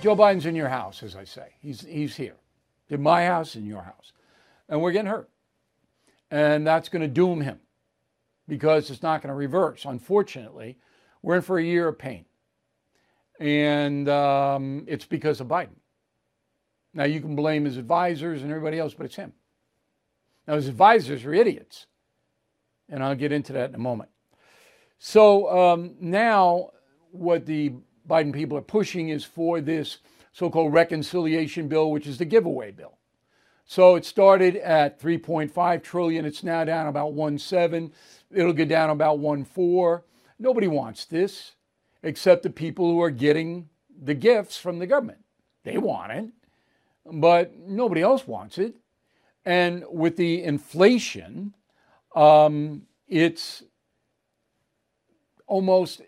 Joe Biden's in your house, as I say. He's, he's here. In my house, in your house. And we're getting hurt. And that's going to doom him because it's not going to reverse. Unfortunately, we're in for a year of pain. And um, it's because of Biden. Now, you can blame his advisors and everybody else, but it's him. Now, his advisors are idiots. And I'll get into that in a moment. So um, now, what the Biden people are pushing is for this so called reconciliation bill, which is the giveaway bill. So it started at 3.5 trillion. It's now down about 1.7. It'll get down about 1.4. Nobody wants this except the people who are getting the gifts from the government. They want it, but nobody else wants it. And with the inflation, um, it's almost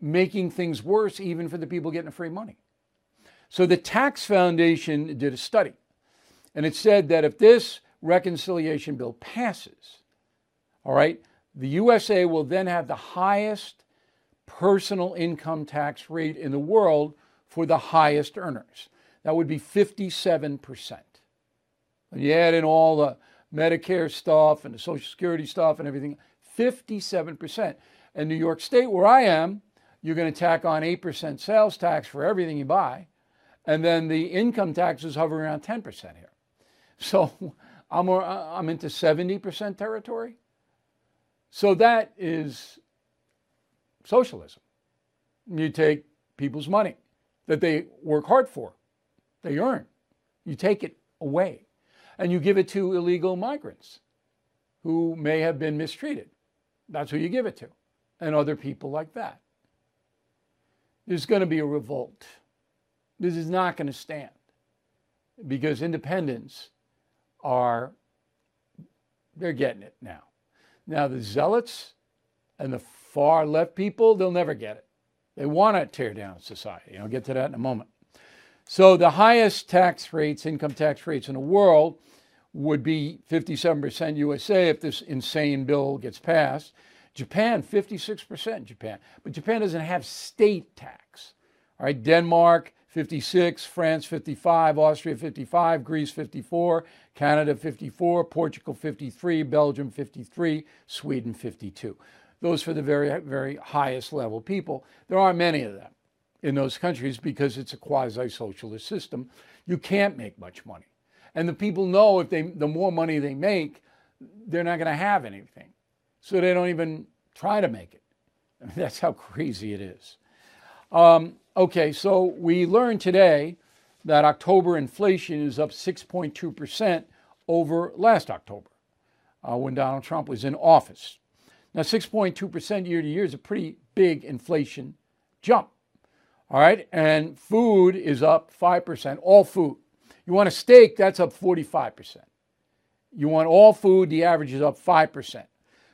making things worse even for the people getting the free money. So the Tax Foundation did a study, and it said that if this reconciliation bill passes, all right, the USA will then have the highest personal income tax rate in the world for the highest earners. That would be 57%. When you add in all the Medicare stuff and the Social Security stuff and everything, 57%. And New York State, where I am, you're going to tack on 8% sales tax for everything you buy. And then the income taxes hover around 10% here. So I'm, uh, I'm into 70% territory. So that is socialism. You take people's money that they work hard for, they earn, you take it away, and you give it to illegal migrants who may have been mistreated. That's who you give it to, and other people like that there's going to be a revolt. This is not going to stand because independents are, they're getting it now. Now, the zealots and the far left people, they'll never get it. They want to tear down society. I'll get to that in a moment. So, the highest tax rates, income tax rates in the world, would be 57% USA if this insane bill gets passed. Japan, 56% Japan. But Japan doesn't have state tax. All right, Denmark, 56, France 55, Austria 55, Greece 54, Canada 54, Portugal 53, Belgium 53, Sweden 52. Those for the very, very highest level people. There aren't many of them in those countries because it's a quasi socialist system. You can't make much money. And the people know if they, the more money they make, they're not going to have anything. So they don't even try to make it. I mean, that's how crazy it is. Um, okay, so we learned today that October inflation is up 6.2% over last October uh, when Donald Trump was in office. Now, 6.2% year to year is a pretty big inflation jump. All right, and food is up 5%, all food. You want a steak, that's up 45%. You want all food, the average is up 5%.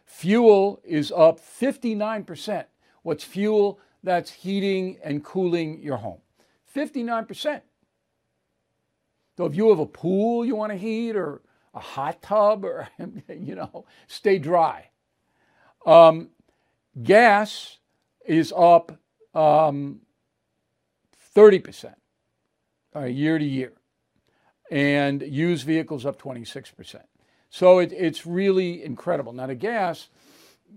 Fuel is up 59%. What's fuel? That's heating and cooling your home. 59%. So if you have a pool you want to heat or a hot tub or, you know, stay dry. Um, gas is up um, 30% uh, year to year. And used vehicles up 26%. So it, it's really incredible. Now, the gas,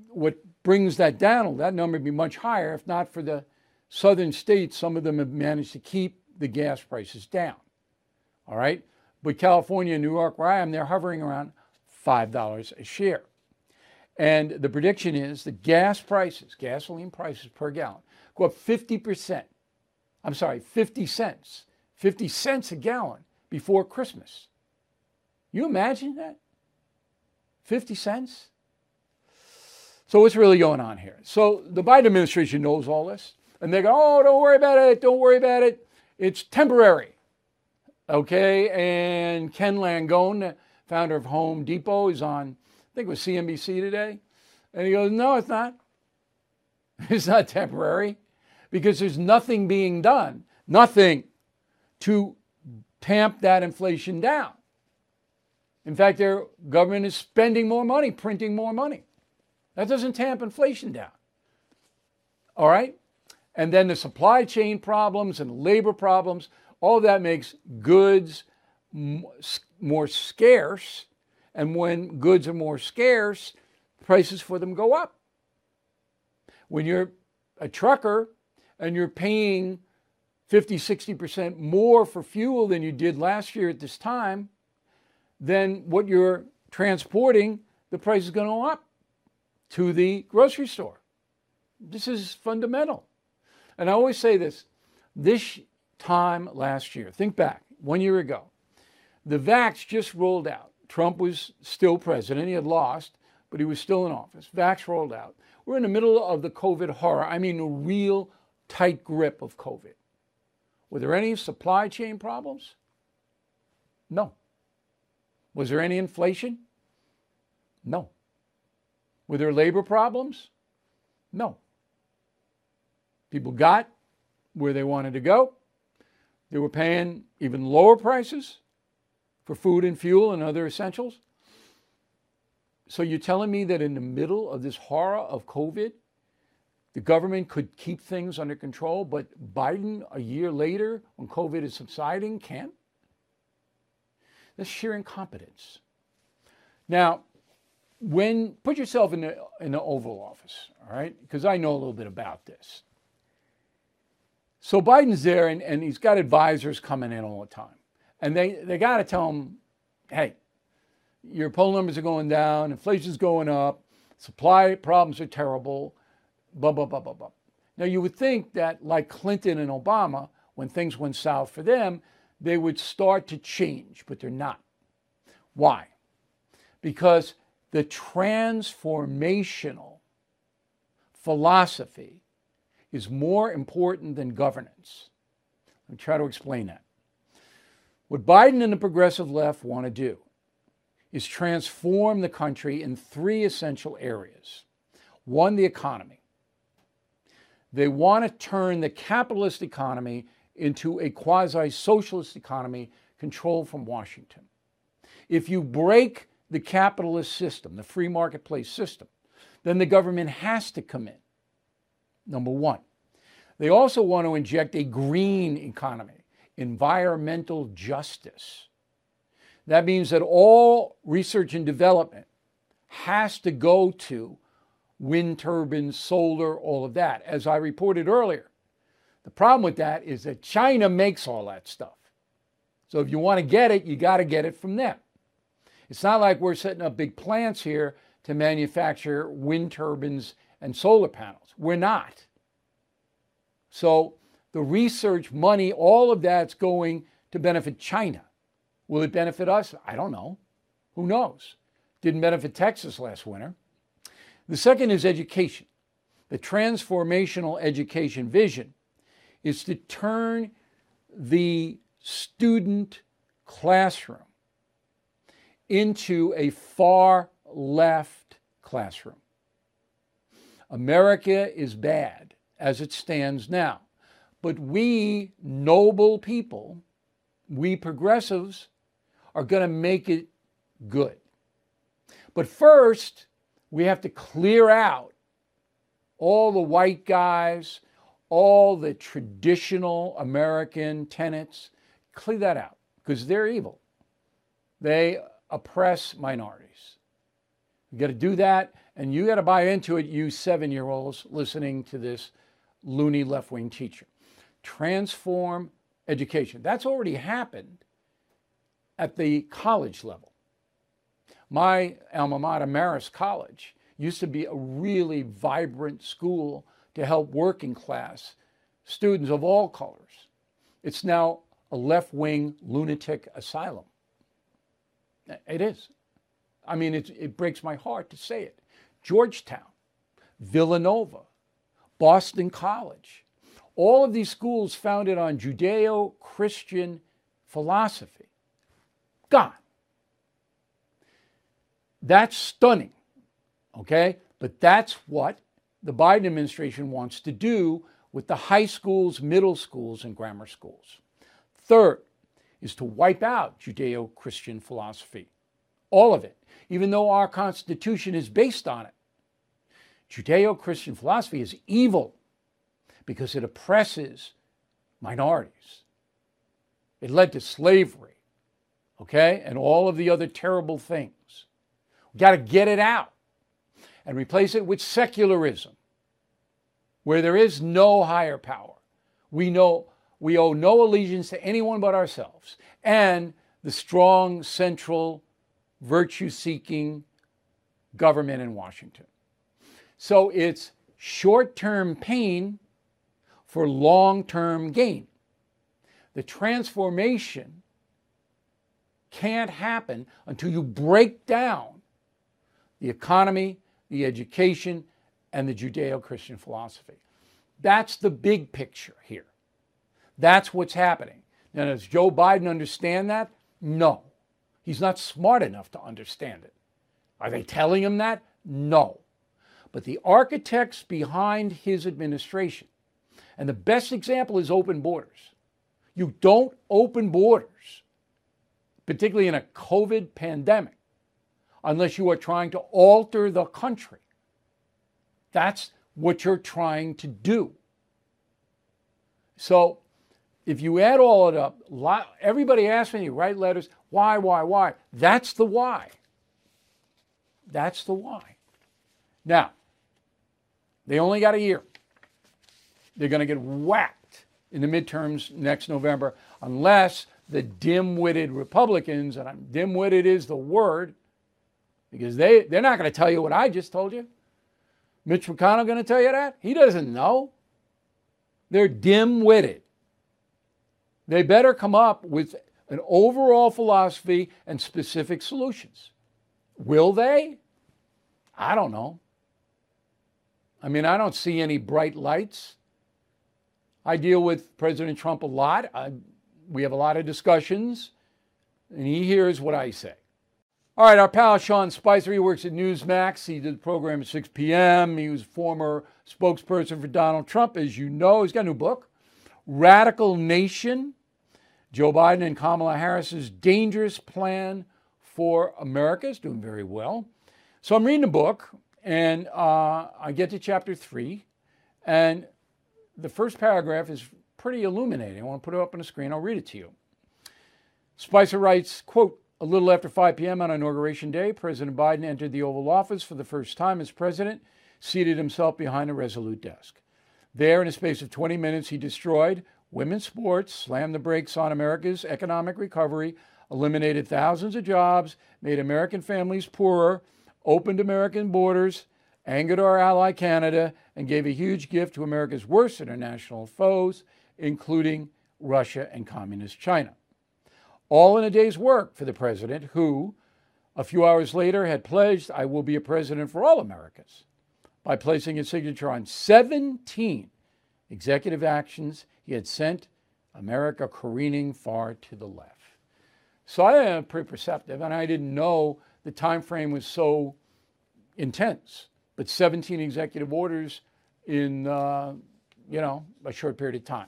what brings that down, that number would be much higher if not for the southern states. Some of them have managed to keep the gas prices down. All right. But California and New York, where I am, they're hovering around $5 a share. And the prediction is that gas prices, gasoline prices per gallon, go up 50%. I'm sorry, 50 cents. 50 cents a gallon before Christmas. You imagine that? 50 cents? So, what's really going on here? So, the Biden administration knows all this, and they go, oh, don't worry about it, don't worry about it. It's temporary. Okay, and Ken Langone, founder of Home Depot, is on, I think it was CNBC today, and he goes, no, it's not. It's not temporary because there's nothing being done, nothing to tamp that inflation down. In fact, their government is spending more money, printing more money. That doesn't tamp inflation down. All right? And then the supply chain problems and labor problems, all that makes goods more scarce. And when goods are more scarce, prices for them go up. When you're a trucker and you're paying 50, 60% more for fuel than you did last year at this time, then what you're transporting, the price is going to go up to the grocery store. This is fundamental. And I always say this this time last year, think back, one year ago, the vax just rolled out. Trump was still president. He had lost, but he was still in office. Vax rolled out. We're in the middle of the COVID horror. I mean, a real tight grip of COVID. Were there any supply chain problems? No. Was there any inflation? No. Were there labor problems? No. People got where they wanted to go. They were paying even lower prices for food and fuel and other essentials. So you're telling me that in the middle of this horror of COVID, the government could keep things under control, but Biden, a year later, when COVID is subsiding, can't? That's sheer incompetence. Now, when put yourself in the in the Oval Office, all right? Because I know a little bit about this. So Biden's there and, and he's got advisors coming in all the time. And they, they got to tell him, hey, your poll numbers are going down, inflation's going up, supply problems are terrible, blah, blah, blah, blah, blah. Now, you would think that, like Clinton and Obama, when things went south for them, they would start to change, but they're not. Why? Because the transformational philosophy is more important than governance. Let me try to explain that. What Biden and the progressive left want to do is transform the country in three essential areas. One, the economy. They want to turn the capitalist economy into a quasi socialist economy controlled from Washington. If you break the capitalist system, the free marketplace system, then the government has to come in number one. They also want to inject a green economy, environmental justice. That means that all research and development has to go to wind turbines, solar, all of that. As I reported earlier, the problem with that is that China makes all that stuff. So if you want to get it, you got to get it from them. It's not like we're setting up big plants here to manufacture wind turbines and solar panels. We're not. So the research money, all of that's going to benefit China. Will it benefit us? I don't know. Who knows? Didn't benefit Texas last winter. The second is education. The transformational education vision is to turn the student classroom into a far left classroom. America is bad as it stands now. But we noble people, we progressives, are going to make it good. But first, we have to clear out all the white guys, all the traditional American tenets. Clear that out because they're evil. They oppress minorities. You got to do that, and you got to buy into it, you seven year olds listening to this loony left wing teacher. Transform education. That's already happened at the college level. My alma mater, Marist College, used to be a really vibrant school to help working class students of all colors. It's now a left wing lunatic asylum. It is. I mean, it breaks my heart to say it. Georgetown, Villanova, Boston College, all of these schools founded on Judeo Christian philosophy. Gone. That's stunning, okay? But that's what the Biden administration wants to do with the high schools, middle schools, and grammar schools. Third is to wipe out Judeo Christian philosophy, all of it, even though our Constitution is based on it. Judeo Christian philosophy is evil because it oppresses minorities. It led to slavery, okay, and all of the other terrible things. We got to get it out and replace it with secularism, where there is no higher power. We know we owe no allegiance to anyone but ourselves, and the strong central virtue seeking government in Washington. So it's short term pain for long term gain. The transformation can't happen until you break down the economy, the education, and the Judeo Christian philosophy. That's the big picture here. That's what's happening. Now, does Joe Biden understand that? No. He's not smart enough to understand it. Are they telling him that? No. But the architects behind his administration, and the best example is open borders. You don't open borders, particularly in a COVID pandemic, unless you are trying to alter the country. That's what you're trying to do. So if you add all it up, everybody asks me, write letters, why, why, why? That's the why. That's the why. Now, they only got a year. They're going to get whacked in the midterms next November unless the dim witted Republicans, and I'm dim witted is the word, because they, they're not going to tell you what I just told you. Mitch McConnell going to tell you that? He doesn't know. They're dim witted. They better come up with an overall philosophy and specific solutions. Will they? I don't know. I mean, I don't see any bright lights. I deal with President Trump a lot. I, we have a lot of discussions, and he hears what I say. All right, our pal Sean Spicer, he works at Newsmax. He did the program at 6 p.m. He was former spokesperson for Donald Trump, as you know. He's got a new book, Radical Nation Joe Biden and Kamala Harris's dangerous plan for America is doing very well. So I'm reading the book, and uh, I get to chapter three, and the first paragraph is pretty illuminating. I want to put it up on the screen. I'll read it to you. Spicer writes, quote, a little after 5 p.m. on Inauguration Day, President Biden entered the Oval Office for the first time as president, seated himself behind a resolute desk. There, in a space of 20 minutes, he destroyed women's sports, slammed the brakes on America's economic recovery, eliminated thousands of jobs, made American families poorer, opened American borders, angered our ally Canada, and gave a huge gift to America's worst international foes, including Russia and Communist China. All in a day's work for the president, who, a few hours later, had pledged, I will be a president for all Americans, by placing his signature on 17 executive actions he had sent America careening far to the left. So I am pretty perceptive, and I didn't know the time frame was so intense. But 17 executive orders in, uh, you know, a short period of time.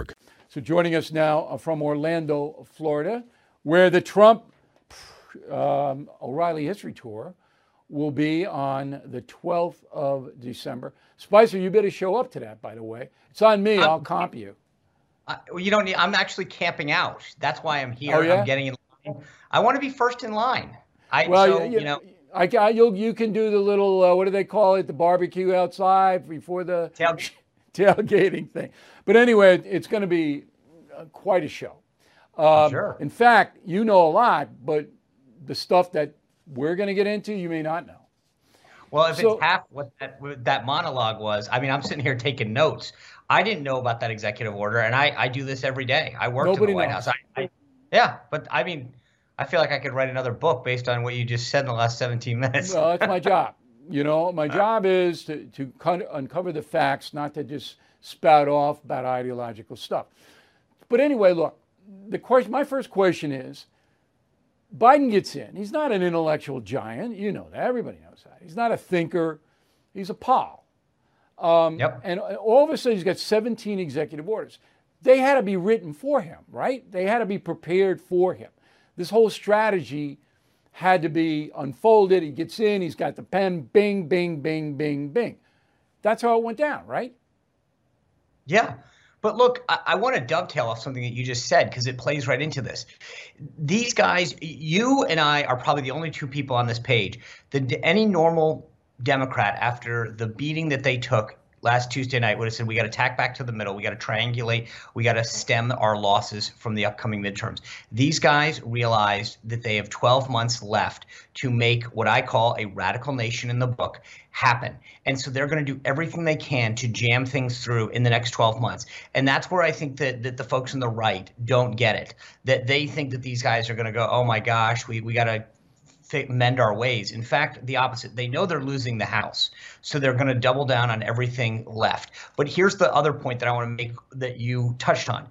So, joining us now uh, from Orlando, Florida, where the Trump um, O'Reilly History Tour will be on the 12th of December. Spicer, you better show up to that, by the way. It's on me. I'll comp you. Uh, you don't need, I'm actually camping out. That's why I'm here. Oh, yeah? I'm getting in line. I want to be first in line. I, well, so, you, you know. I, I, you you can do the little, uh, what do they call it, the barbecue outside before the Tail, tailgating thing. But anyway, it's going to be uh, quite a show. Um, sure. In fact, you know a lot, but the stuff that we're going to get into, you may not know. Well, if So- it's half what that, what that monologue was, I mean, I'm sitting here taking notes. I didn't know about that executive order, and I, I do this every day. I work in the White knows. House. I, I, yeah, but I mean, I feel like I could write another book based on what you just said in the last 17 minutes. Well, that's my job. You know, my job is to, to uncover the facts, not to just spout off about ideological stuff. But anyway, look, the question, my first question is Biden gets in. He's not an intellectual giant. You know that. Everybody knows that. He's not a thinker. He's a pal. Um, Yep. And all of a sudden, he's got 17 executive orders. They had to be written for him, right? They had to be prepared for him. This whole strategy had to be unfolded. He gets in, he's got the pen, bing, bing, bing, bing, bing. That's how it went down, right? Yeah. But look, I, I want to dovetail off something that you just said because it plays right into this. These guys, you and I are probably the only two people on this page. The, any normal Democrat, after the beating that they took last Tuesday night, would have said, We got to tack back to the middle. We got to triangulate. We got to stem our losses from the upcoming midterms. These guys realized that they have 12 months left to make what I call a radical nation in the book happen. And so they're going to do everything they can to jam things through in the next 12 months. And that's where I think that, that the folks on the right don't get it. That they think that these guys are going to go, oh my gosh, we, we got to mend our ways. In fact, the opposite. They know they're losing the House. So they're going to double down on everything left. But here's the other point that I want to make that you touched on.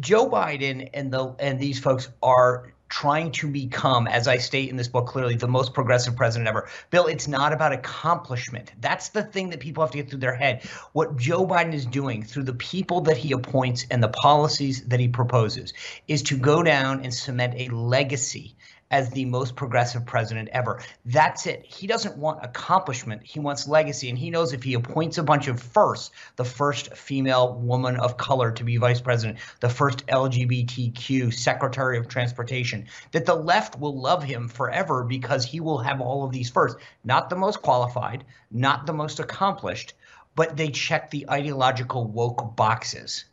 Joe Biden and the and these folks are trying to become, as I state in this book clearly, the most progressive president ever. Bill, it's not about accomplishment. That's the thing that people have to get through their head. What Joe Biden is doing through the people that he appoints and the policies that he proposes is to go down and cement a legacy as the most progressive president ever. That's it. He doesn't want accomplishment. He wants legacy. And he knows if he appoints a bunch of firsts, the first female woman of color to be vice president, the first LGBTQ secretary of transportation, that the left will love him forever because he will have all of these firsts. Not the most qualified, not the most accomplished, but they check the ideological woke boxes.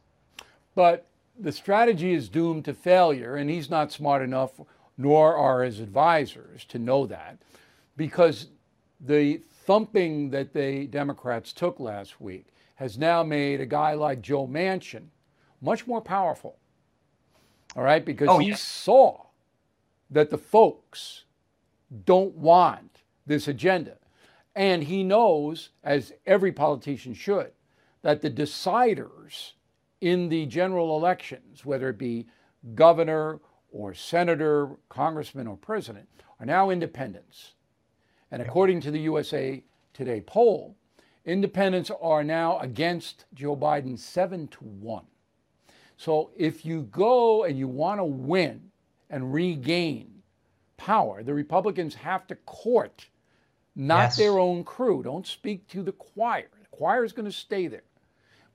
But the strategy is doomed to failure, and he's not smart enough, nor are his advisors, to know that, because the thumping that the Democrats took last week has now made a guy like Joe Manchin much more powerful. All right, because Oh, he yeah. saw that the folks don't want this agenda. And he knows, as every politician should, that the deciders in the general elections, whether it be governor or senator, congressman, or president, are now independents. And according to the USA Today poll, independents are now against Joe Biden seven to one. So if you go and you want to win and regain power, the Republicans have to court not Yes. their own crew. Don't speak to the choir. The choir is going to stay there.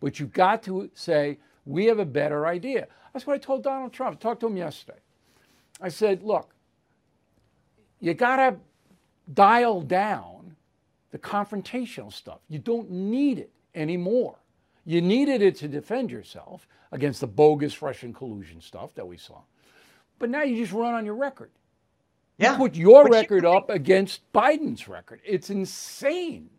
But you've got to say, we have a better idea. That's what I told Donald Trump. I talked to him yesterday. I said, look, you got to dial down the confrontational stuff. You don't need it anymore. You needed it to defend yourself against the bogus Russian collusion stuff that we saw. But now you just run on your record. Yeah. Put your you- record up against Biden's record. It's insane.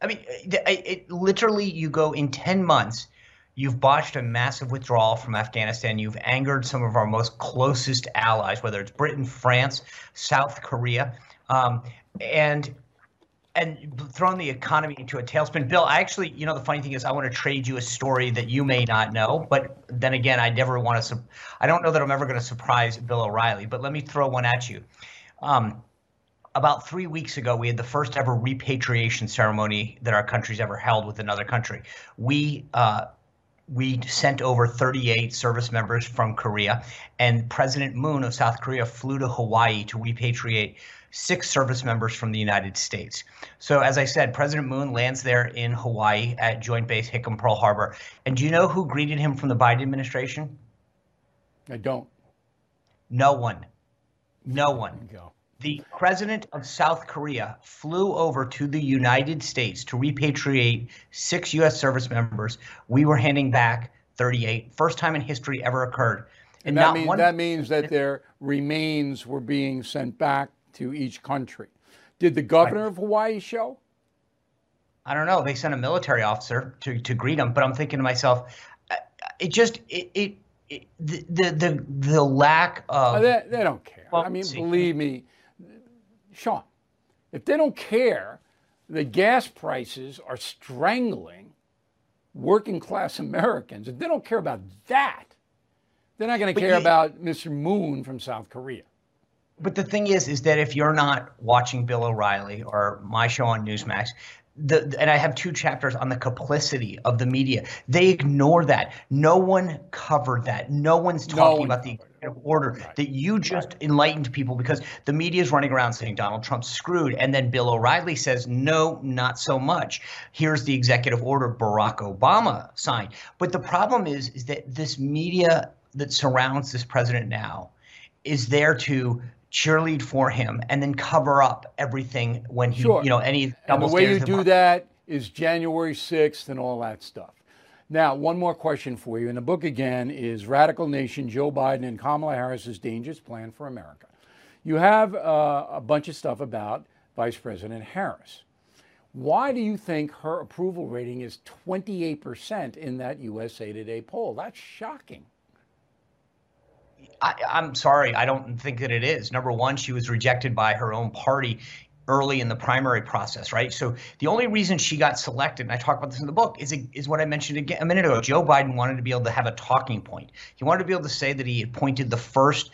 I mean, it, it literally, you go in 10 months, you've botched a massive withdrawal from Afghanistan. You've angered some of our most closest allies, whether it's Britain, France, South Korea, um, and and thrown the economy into a tailspin. Bill, I actually, you know, the funny thing is, I want to trade you a story that you may not know, but then again, I never want to. I don't know that I'm ever going to surprise Bill O'Reilly, but let me throw one at you. Um, about three weeks ago, we had the first ever repatriation ceremony that our country's ever held with another country. We uh, we sent over 38 service members from Korea, and President Moon of South Korea flew to Hawaii to repatriate six service members from the United States. So, as I said, President Moon lands there in Hawaii at Joint Base Hickam Pearl Harbor. And do you know who greeted him from the Biden administration? I don't. No one. No one. Go. The president of South Korea flew over to the United States to repatriate six U.S. service members. We were handing back 38. First time in history ever occurred. And, and that, mean, one, that means that their remains were being sent back to each country. Did the governor of Hawaii show? I don't know. They sent a military officer to, to greet him, but I'm thinking to myself, uh, it just it, it, it the, the the lack of they, they don't care. Well, I mean, see. believe me, Sean, if they don't care, the gas prices are strangling working class Americans. If they don't care about that, they're not going to care you, about Mr. Moon from South Korea. But the thing is, is that if you're not watching Bill O'Reilly or my show on Newsmax, the, and I have two chapters on the complicity of the media. They ignore that. No one covered that. No one's talking no one about the order right. that you just right. enlightened people because the media is running around saying Donald Trump's screwed, and then Bill O'Reilly says no, not so much. Here's the executive order Barack Obama signed. But the problem is, is that this media that surrounds this president now is there to cheerlead for him and then cover up everything when he, sure. you know, any double and the way you do that is January 6th and all that stuff. Now, one more question for you. In the book again is Radical Nation, Joe Biden and Kamala Harris's Dangerous Plan for America. You have uh, a bunch of stuff about Vice President Harris. Why do you think her approval rating is 28% in that USA Today poll? That's shocking. I, am sorry, I don't think that it is. Number one, she was rejected by her own party early in the primary process, right? So the only reason she got selected, and I talk about this in the book, is is what I mentioned again a minute ago. Joe Biden wanted to be able to have a talking point. He wanted to be able to say that he appointed the first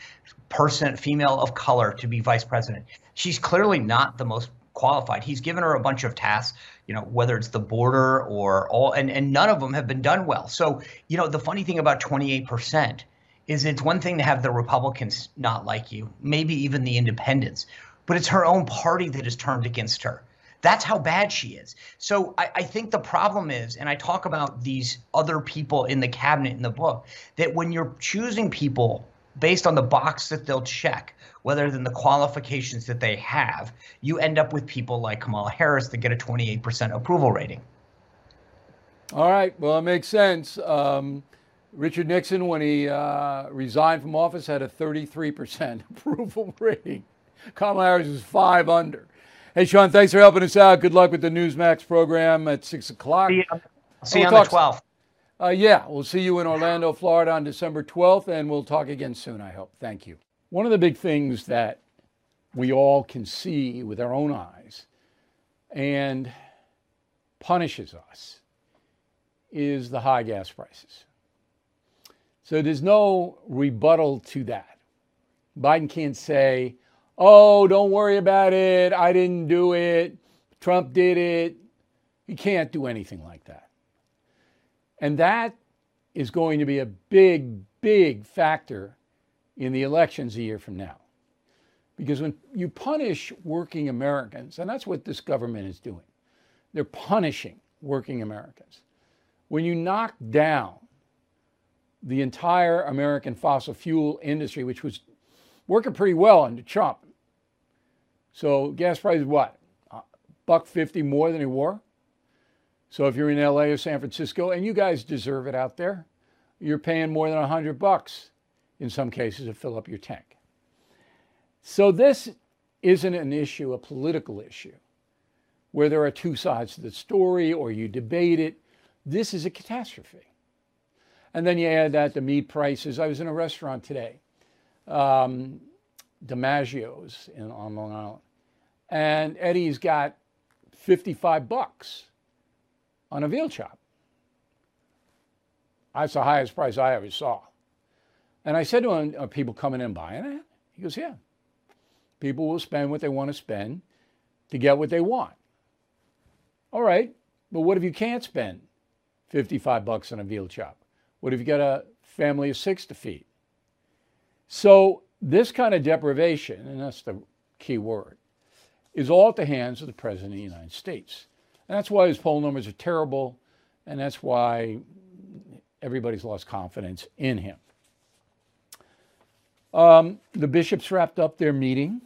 person, female of color, to be vice president. She's clearly not the most qualified. He's given her a bunch of tasks, you know, whether it's the border or all, and and none of them have been done well. So you know, the funny thing about 28 percent is it's one thing to have the Republicans not like you, maybe even the independents, but it's her own party that has turned against her. That's how bad she is. So I, I, think the problem is, and I talk about these other people in the cabinet in the book, that when you're choosing people based on the box that they'll check, rather than the qualifications that they have, you end up with people like Kamala Harris that get a 28% approval rating. All right. Well, it makes sense. Um, Richard Nixon, when he uh, resigned from office, had a 33% approval rating. Kamala Harris is five under. Hey, Sean, thanks for helping us out. Good luck with the Newsmax program at 6 o'clock. See you, see we'll you on the 12th. Uh, yeah, we'll see you in Orlando, Florida on December 12th, and we'll talk again soon, I hope. Thank you. One of the big things that we all can see with our own eyes and punishes us is the high gas prices. So there's no rebuttal to that. Biden can't say, oh, don't worry about it. I didn't do it. Trump did it. He can't do anything like that. And that is going to be a big, big factor in the elections a year from now. Because when you punish working Americans, and that's what this government is doing, they're punishing working Americans. When you knock down the entire American fossil fuel industry, which was working pretty well under Trump. So gas prices, what? buck fifty more than it were. So if you're in LA or San Francisco, and you guys deserve it out there, you're paying more than a hundred bucks in some cases to fill up your tank. So this isn't an issue, a political issue, where there are two sides to the story or you debate it. This is a catastrophe. And then you add that to meat prices. I was in a restaurant today, um, DiMaggio's in, on Long Island, and Eddie's got 55 bucks on a veal chop. That's the highest price I ever saw. And I said to him, Are people coming in buying it? He goes, Yeah. People will spend what they want to spend to get what they want. All right, but what if you can't spend 55 bucks on a veal chop? What if you got a family of six to feed? So, this kind of deprivation, and that's the key word, is all at the hands of the President of the United States. And that's why his poll numbers are terrible, and that's why everybody's lost confidence in him. Um, the bishops wrapped up their meeting.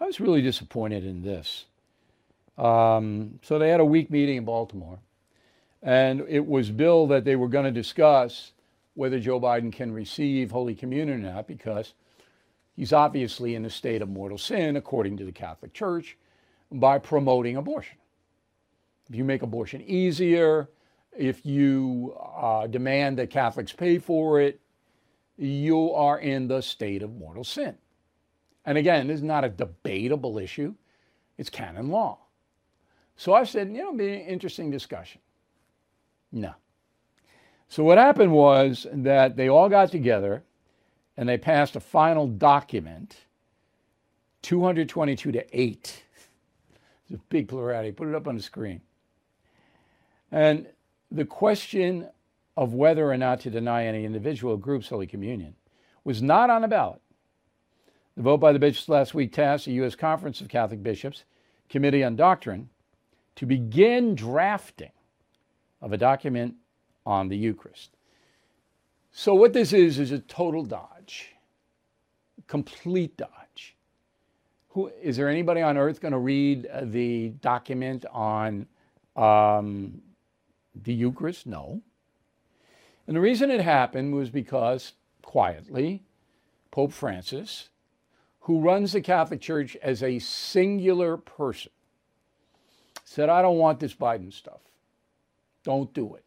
I was really disappointed in this. Um, so they had a week meeting in Baltimore, and it was billed that they were going to discuss whether Joe Biden can receive Holy Communion or not because he's obviously in a state of mortal sin, according to the Catholic Church, by promoting abortion. If you make abortion easier, if you uh, demand that Catholics pay for it, you are in the state of mortal sin. And again, this is not a debatable issue, it's canon law. So I said, you know, it'd be an interesting discussion. No. So what happened was that they all got together and they passed a final document, 222 to 8. It's a big plurality. Put it up on the screen. And the question of whether or not to deny any individual groups Holy Communion was not on the ballot. The vote by the bishops last week tasked the U.S. Conference of Catholic Bishops Committee on Doctrine to begin drafting of a document on the Eucharist. So, what this is, is a total dodge, complete dodge. Who, is there anybody on earth going to read the document on um, the Eucharist? No. And the reason it happened was because, quietly, Pope Francis, who runs the Catholic Church as a singular person, said, I don't want this Biden stuff. Don't do it.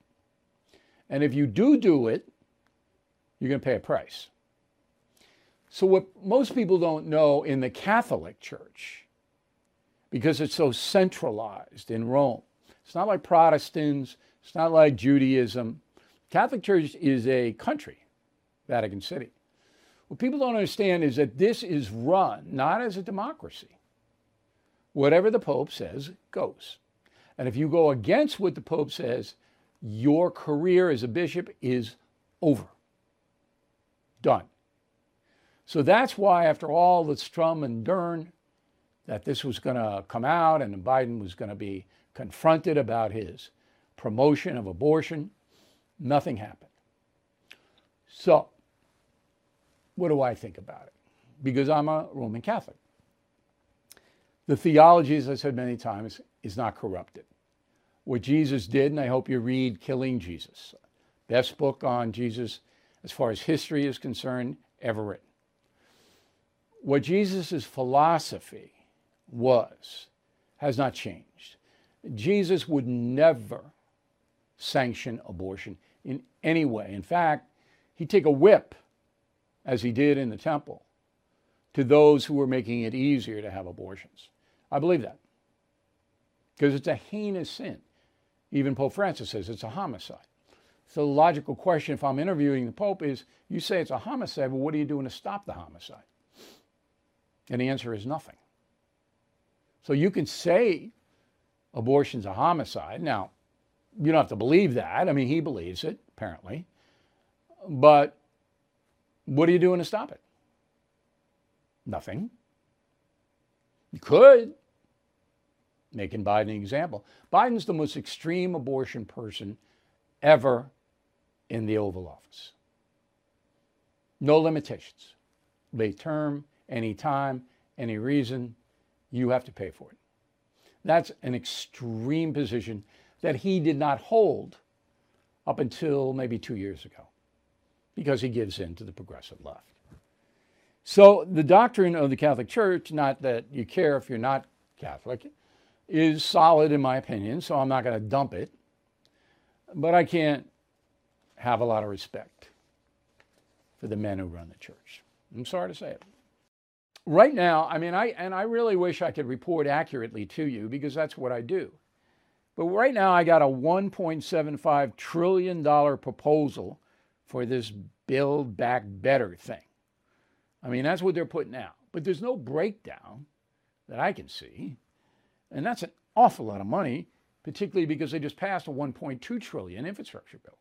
And if you do do it, you're going to pay a price. So, what most people don't know in the Catholic Church, because it's so centralized in Rome, it's not like Protestants, it's not like Judaism. Catholic Church is a country, Vatican City. What people don't understand is that this is run not as a democracy. Whatever the Pope says goes. And if you go against what the Pope says, your career as a bishop is over. Done. So that's why, after all the strum and dern, that this was going to come out and Biden was going to be confronted about his promotion of abortion, nothing happened. So, what do I think about it? Because I'm a Roman Catholic. The theology, as I said many times, is not corrupted. What Jesus did, and I hope you read Killing Jesus, best book on Jesus as far as history is concerned ever written. What Jesus' philosophy was has not changed. Jesus would never sanction abortion in any way. In fact, he'd take a whip, as he did in the temple, to those who were making it easier to have abortions. I believe that because it's a heinous sin. Even Pope Francis says it's a homicide. So the logical question, if I'm interviewing the Pope, is you say it's a homicide, but what are you doing to stop the homicide? And the answer is nothing. So you can say abortion's a homicide. Now, you don't have to believe that. I mean, he believes it, apparently. But what are you doing to stop it? Nothing. You could, making Biden an example. Biden's the most extreme abortion person ever in the Oval Office. No limitations. Late term, any time, any reason, you have to pay for it. That's an extreme position that he did not hold up until maybe two years ago because he gives in to the progressive left. So, the doctrine of the Catholic Church, not that you care if you're not Catholic, is solid in my opinion, so I'm not going to dump it. But I can't have a lot of respect for the men who run the church. I'm sorry to say it. Right now, I mean, I and I really wish I could report accurately to you because that's what I do. But right now, I got a 1.75 trillion dollar proposal for this Build Back Better thing. I mean, that's what they're putting out. But there's no breakdown that I can see, and that's an awful lot of money, particularly because they just passed a 1.2 trillion infrastructure bill.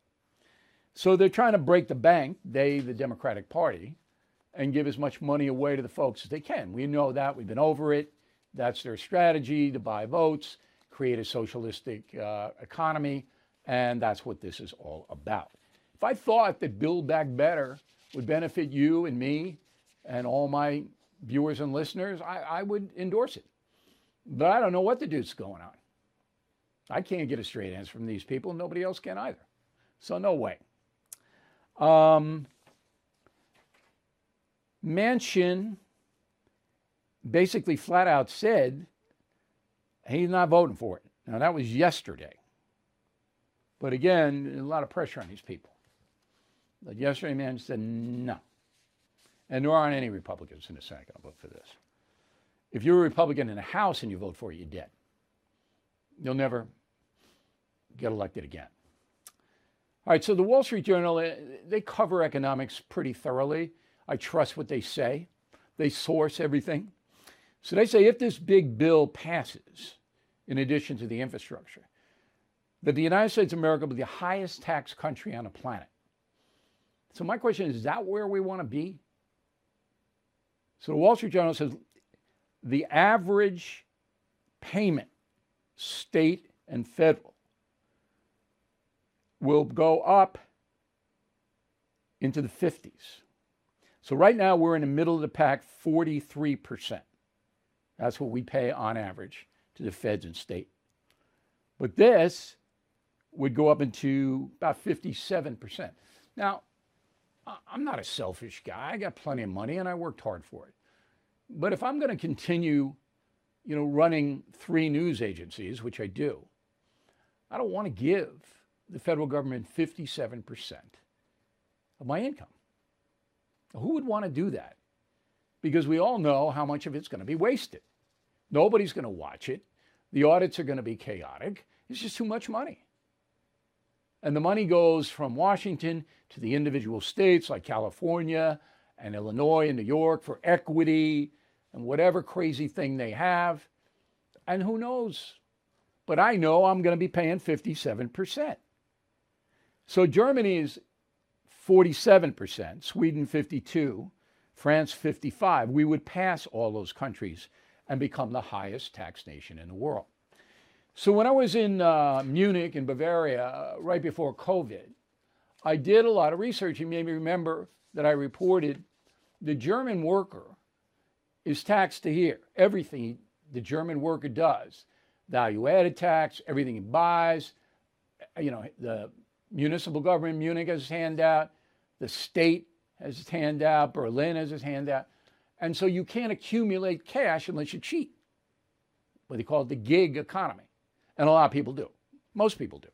So they're trying to break the bank, they, the Democratic Party, and give as much money away to the folks as they can. We know that. We've been over it. That's their strategy to buy votes, create a socialistic uh, economy, and that's what this is all about. If I thought that Build Back Better would benefit you and me and all my viewers and listeners, I, I would endorse it. But I don't know what the deuce is going on. I can't get a straight answer from these people. Nobody else can either. So, no way. Um, Manchin basically flat out said he's not voting for it. Now, that was yesterday. But again, a lot of pressure on these people. But yesterday, Manchin said no. And there aren't any Republicans in the Senate going to vote for this. If you're a Republican in the House and you vote for it, you're dead. You'll never get elected again. All right, so the Wall Street Journal, eh, they cover economics pretty thoroughly. I trust what they say. They source everything. So they say if this big bill passes, in addition to the infrastructure, that the United States of America will be the highest tax country on the planet. So my question is, is that where we want to be? So the Wall Street Journal says the average payment, state and federal, will go up into the 50s. So right now we're in the middle of the pack, 43%. That's what we pay on average to the feds and state. But this would go up into about 57%. Now, I'm not a selfish guy. I got plenty of money and I worked hard for it. But if I'm going to continue, you know, running three news agencies, which I do, I don't want to give the federal government 57% of my income. Who would want to do that? Because we all know how much of it's going to be wasted. Nobody's going to watch it. The audits are going to be chaotic. It's just too much money. And the money goes from Washington to the individual states like California and Illinois and New York for equity and whatever crazy thing they have. And who knows? But I know I'm going to be paying 57%. So Germany is 47%, Sweden 52, France 55. We would pass all those countries and become the highest tax nation in the world. So when I was in uh, Munich in Bavaria uh, right before COVID, I did a lot of research. You may remember that I reported the German worker is taxed to here. Everything the German worker does, value added tax, everything he buys, you know, the municipal government Munich has his hand out, the state has his hand out, Berlin has his hand out. And so you can't accumulate cash unless you cheat. What they call it the gig economy. And a lot of people do. Most people do.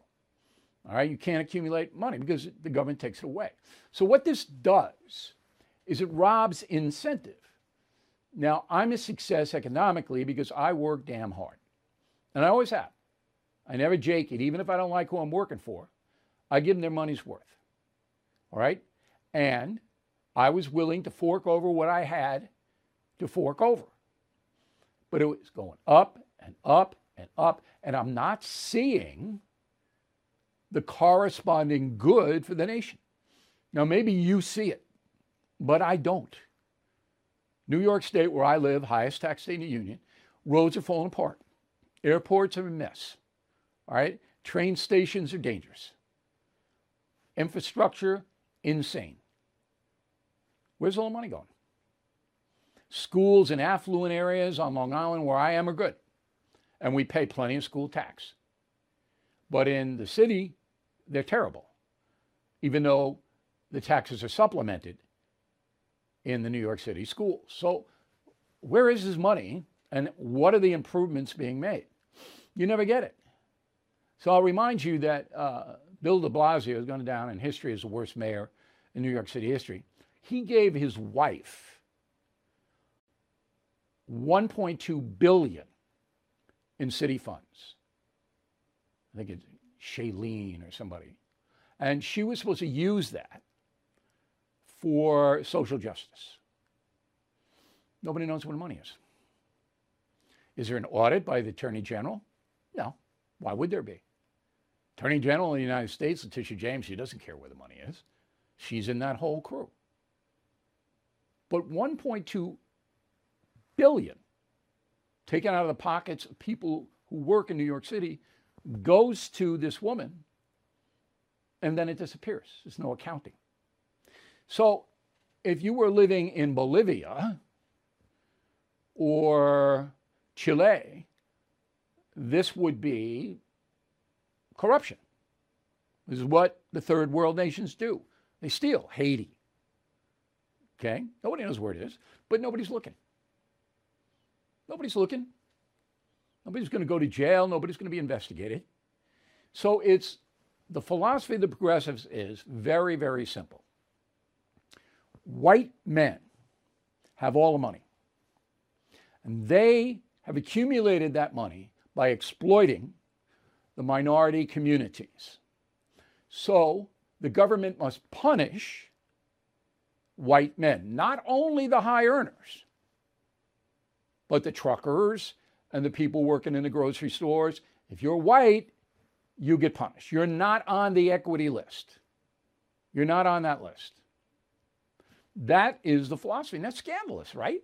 All right, you can't accumulate money because the government takes it away. So what this does is it robs incentive. Now, I'm a success economically because I work damn hard. And I always have. I never jake it, even if I don't like who I'm working for. I give them their money's worth. All right? And I was willing to fork over what I had to fork over. But it was going up and up and up. And I'm not seeing the corresponding good for the nation. Now, maybe you see it, but I don't. New York State, where I live, highest tax state in the union, roads are falling apart. Airports are a mess. All right? Train stations are dangerous. Infrastructure, insane. Where's all the money going? Schools in affluent areas on Long Island, where I am, are good. And we pay plenty of school tax. But in the city, they're terrible, even though the taxes are supplemented in the New York City schools. So, where is his money and what are the improvements being made? You never get it. So, I'll remind you that uh, Bill de Blasio is going down in history as the worst mayor in New York City history. He gave his wife 1.2 billion in city funds. I think it's Chirlane or somebody. And she was supposed to use that for social justice. Nobody knows where the money is. Is there an audit by the Attorney General? No. Why would there be? Attorney General of the United States, Letitia James, she doesn't care where the money is. She's in that whole crew. But 1.2 billion taken out of the pockets of people who work in New York City goes to this woman and then it disappears. There's no accounting. So if you were living in Bolivia or Chile, this would be corruption. This is what the third world nations do. They steal Haiti. Okay? Nobody knows where it is, but nobody's looking. Nobody's looking. Nobody's going to go to jail. Nobody's going to be investigated. So it's the philosophy of the progressives is very, very simple. White men have all the money, and they have accumulated that money by exploiting the minority communities. So the government must punish white men, not only the high earners, but the truckers and the people working in the grocery stores. If you're white, you get punished. You're not on the equity list. You're not on that list. That is the philosophy. And that's scandalous, right?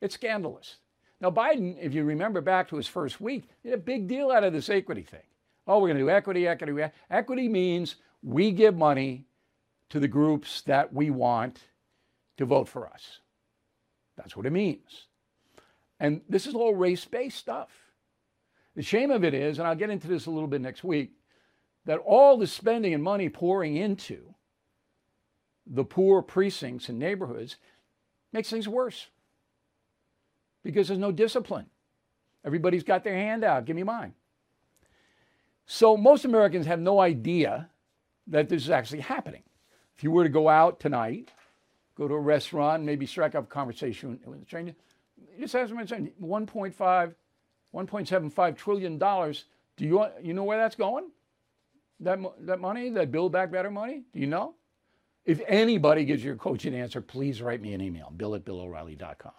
It's scandalous. Now, Biden, if you remember back to his first week, did a big deal out of this equity thing. Oh, we're going to do equity, equity. Equity means we give money to the groups that we want to vote for us. That's what it means. And this is all race based stuff. The shame of it is, and I'll get into this a little bit next week, that all the spending and money pouring into the poor precincts and neighborhoods makes things worse because there's no discipline. Everybody's got their hand out. Give me mine. So most Americans have no idea that this is actually happening. If you were to go out tonight, go to a restaurant, maybe strike up a conversation with the just ask them, 1.5, 1.75 trillion dollars. Do you you know where that's going? That that money, that Build Back Better money. Do you know? If anybody gives you a coaching answer, please write me an email, bill at billoreilly.com.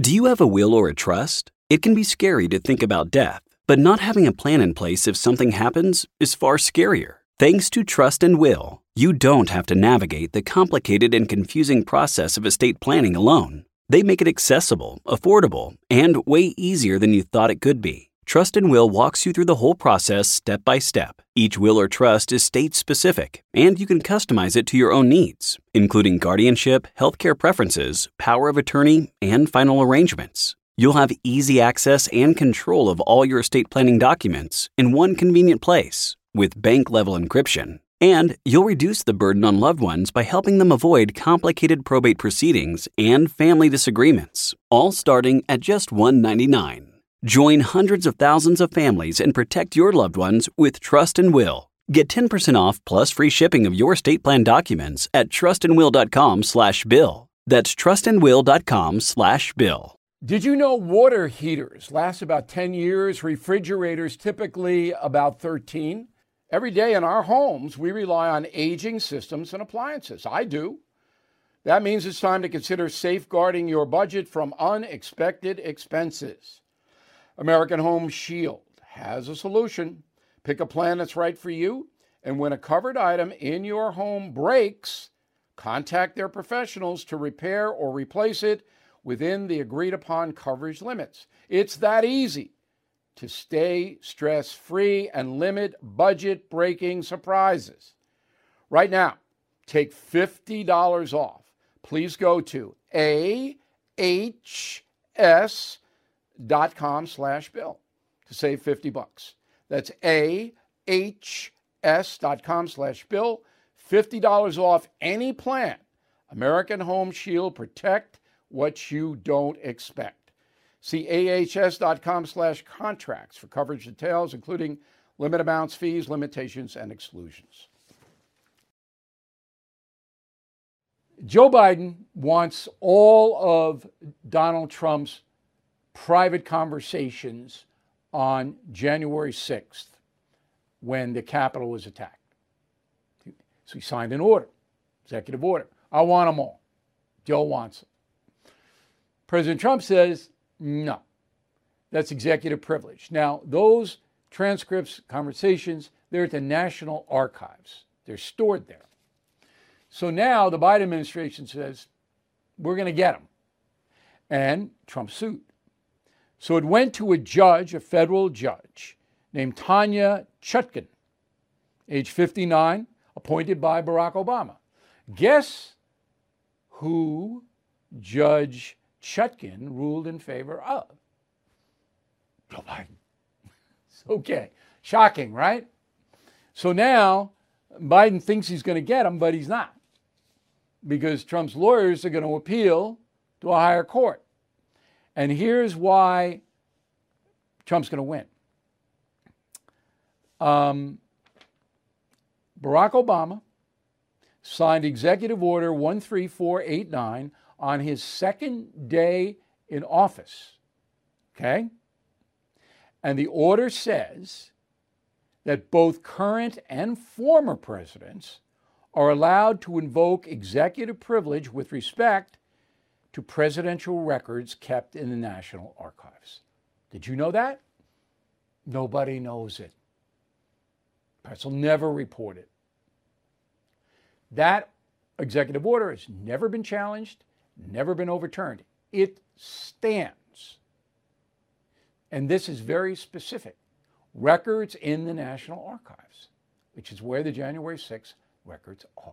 Do you have a will or a trust? It can be scary to think about death, but not having a plan in place if something happens is far scarier. Thanks to Trust and Will, you don't have to navigate the complicated and confusing process of estate planning alone. They make it accessible, affordable, and way easier than you thought it could be. Trust and Will walks you through the whole process step by step. Each will or trust is state specific, and you can customize it to your own needs, including guardianship, healthcare preferences, power of attorney, and final arrangements. You'll have easy access and control of all your estate planning documents in one convenient place with bank level encryption. And you'll reduce the burden on loved ones by helping them avoid complicated probate proceedings and family disagreements, all starting at just 199. Join hundreds of thousands of families and protect your loved ones with Trust and Will. Get 10% off plus free shipping of your estate plan documents at trustandwill.com slash bill. That's trustandwill.com slash bill. Did you know water heaters last about 10 years, refrigerators typically about 13? Every day in our homes, we rely on aging systems and appliances. I do. That means it's time to consider safeguarding your budget from unexpected expenses. American Home Shield has a solution. Pick a plan that's right for you, and when a covered item in your home breaks, contact their professionals to repair or replace it within the agreed upon coverage limits. It's that easy to stay stress free and limit budget breaking surprises. Right now, take $50 off. Please go to ahs dot com slash bill to save 50 bucks. That's ahs dot com slash bill. $50 off any plan. American Home Shield protect what you don't expect. See ahs.com slash contracts for coverage details, including limit amounts, fees, limitations, and exclusions. Joe Biden wants all of Donald Trump's private conversations on January 6th when the Capitol was attacked. So he signed an order, executive order. I want them all. Joe wants them. President Trump says, no, that's executive privilege. Now, those transcripts, conversations, they're at the National Archives, they're stored there. So now the Biden administration says, we're going to get them. And Trump sued. So it went to a judge, a federal judge, named Tanya Chutkan, age 59, appointed by Barack Obama. Guess who Judge Chutkan ruled in favor of Joe Biden. okay. Shocking, right? So now Biden thinks he's going to get him, but he's not because Trump's lawyers are going to appeal to a higher court. And here's why Trump's going to win. Um, Barack Obama signed Executive Order 13489 on his second day in office. Okay? And the order says that both current and former presidents are allowed to invoke executive privilege with respect to presidential records kept in the National Archives. Did you know that? Nobody knows it. Will never report it. That executive order has never been challenged, never been overturned. It stands. And this is very specific. Records in the National Archives, which is where the January 6th records are.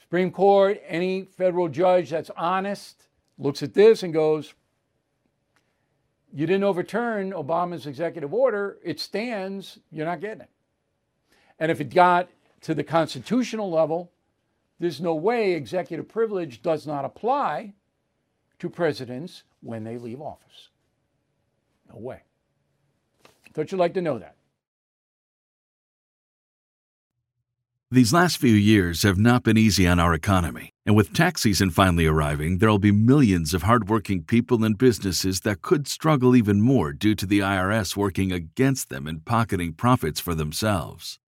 Supreme Court, any federal judge that's honest looks at this and goes, You didn't overturn Obama's executive order, it stands, you're not getting it. And if it got to the constitutional level, there's no way executive privilege does not apply to presidents when they leave office. No way. Thought you'd like to know that. These last few years have not been easy on our economy. And with tax season finally arriving, there'll be millions of hardworking people and businesses that could struggle even more due to the IRS working against them and pocketing profits for themselves.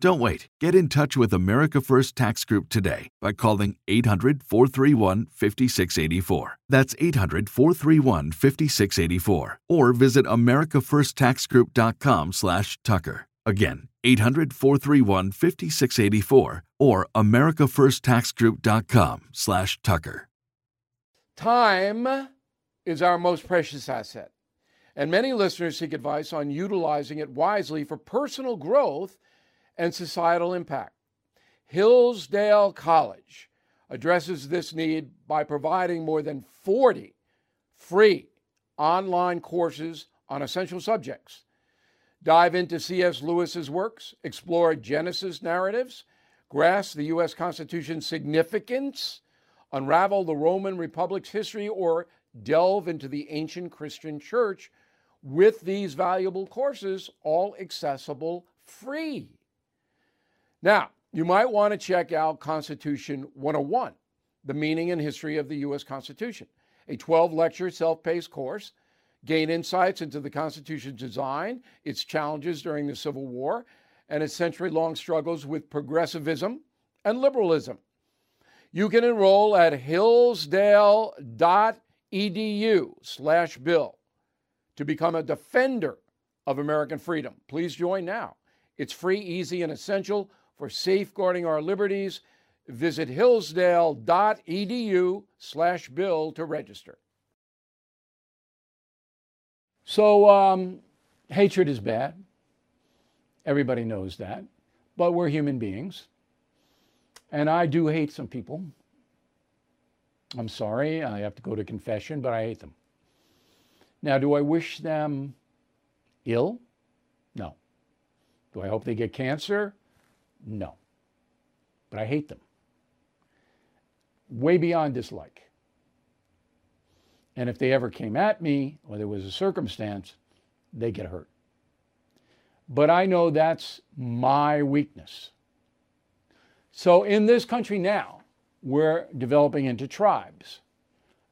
Don't wait. Get in touch with America First Tax Group today by calling 800 431 5684. That's 800 431 5684. Or visit AmericaFirstTaxGroup.com slash Tucker. Again, 800 431 5684 or AmericaFirstTaxGroup.com slash Tucker. Time is our most precious asset, and many listeners seek advice on utilizing it wisely for personal growth and societal impact. Hillsdale College addresses this need by providing more than 40 free online courses on essential subjects. Dive into C.S. Lewis's works, explore Genesis narratives, grasp the U.S. Constitution's significance, unravel the Roman Republic's history, or delve into the ancient Christian church with these valuable courses, all accessible free. Now, you might want to check out Constitution 101, the meaning and history of the U.S. Constitution, a 12 lecture self paced course. Gain insights into the Constitution's design, its challenges during the Civil War, and its century long struggles with progressivism and liberalism. You can enroll at hillsdale.edu slash bill to become a defender of American freedom. Please join now. It's free, easy, and essential for safeguarding our liberties, visit hillsdale.edu slash bill to register. So, um, hatred is bad. Everybody knows that. But we're human beings. And I do hate some people. I'm sorry, I have to go to confession, but I hate them. Now, do I wish them ill? No. Do I hope they get cancer? No. But I hate them. Way beyond dislike. And if they ever came at me or there was a circumstance, they get hurt. But I know that's my weakness. So in this country now, we're developing into tribes,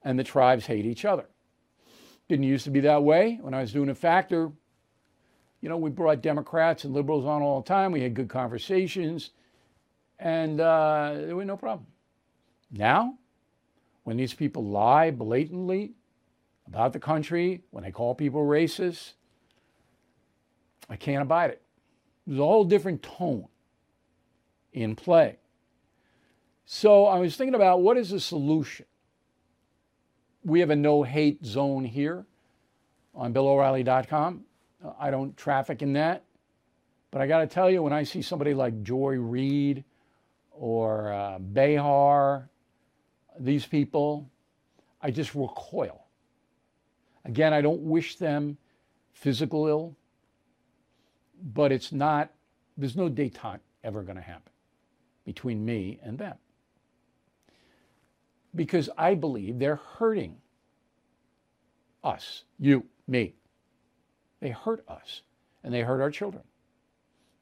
and the tribes hate each other. Didn't used to be that way. When I was doing a factor, you know, we brought Democrats and liberals on all the time. We had good conversations, and uh, there was no problem. Now, when these people lie blatantly about the country, when they call people racist, I can't abide it. There's a whole different tone in play. So I was thinking about what is the solution? We have a no hate zone here on BillO'Reilly.com. I don't traffic in that. But I got to tell you, when I see somebody like Joy Reid or uh, Behar, these people, I just recoil. Again, I don't wish them physical ill, but it's not, there's no detente ever going to happen between me and them. Because I believe they're hurting us, you, me. They hurt us and they hurt our children.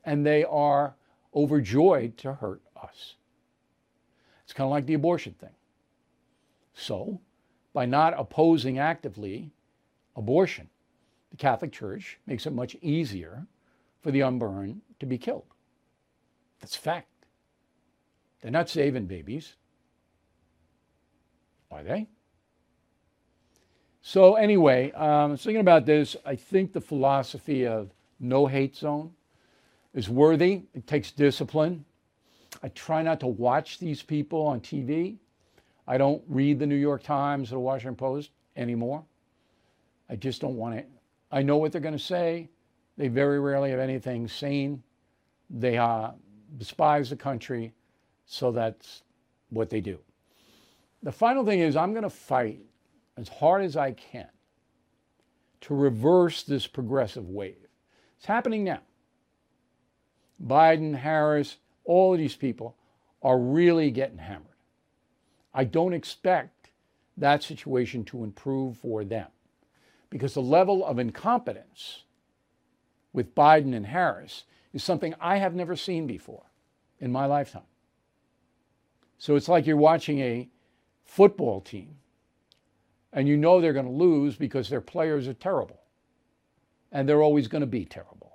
And they are overjoyed to hurt us. It's kind of like the abortion thing. So, by not opposing actively abortion, the Catholic Church makes it much easier for the unborn to be killed. That's fact. They're not saving babies. Are they? So, anyway, um, thinking about this, I think the philosophy of no hate zone is worthy. It takes discipline. I try not to watch these people on TV. I don't read the New York Times or the Washington Post anymore. I just don't want it. I know what they're going to say. They very rarely have anything sane. They uh, despise the country, so that's what they do. The final thing is, I'm going to fight as hard as I can to reverse this progressive wave. It's happening now. Biden, Harris, all of these people are really getting hammered. I don't expect that situation to improve for them because the level of incompetence with Biden and Harris is something I have never seen before in my lifetime. So it's like you're watching a football team and you know they're going to lose because their players are terrible and they're always going to be terrible.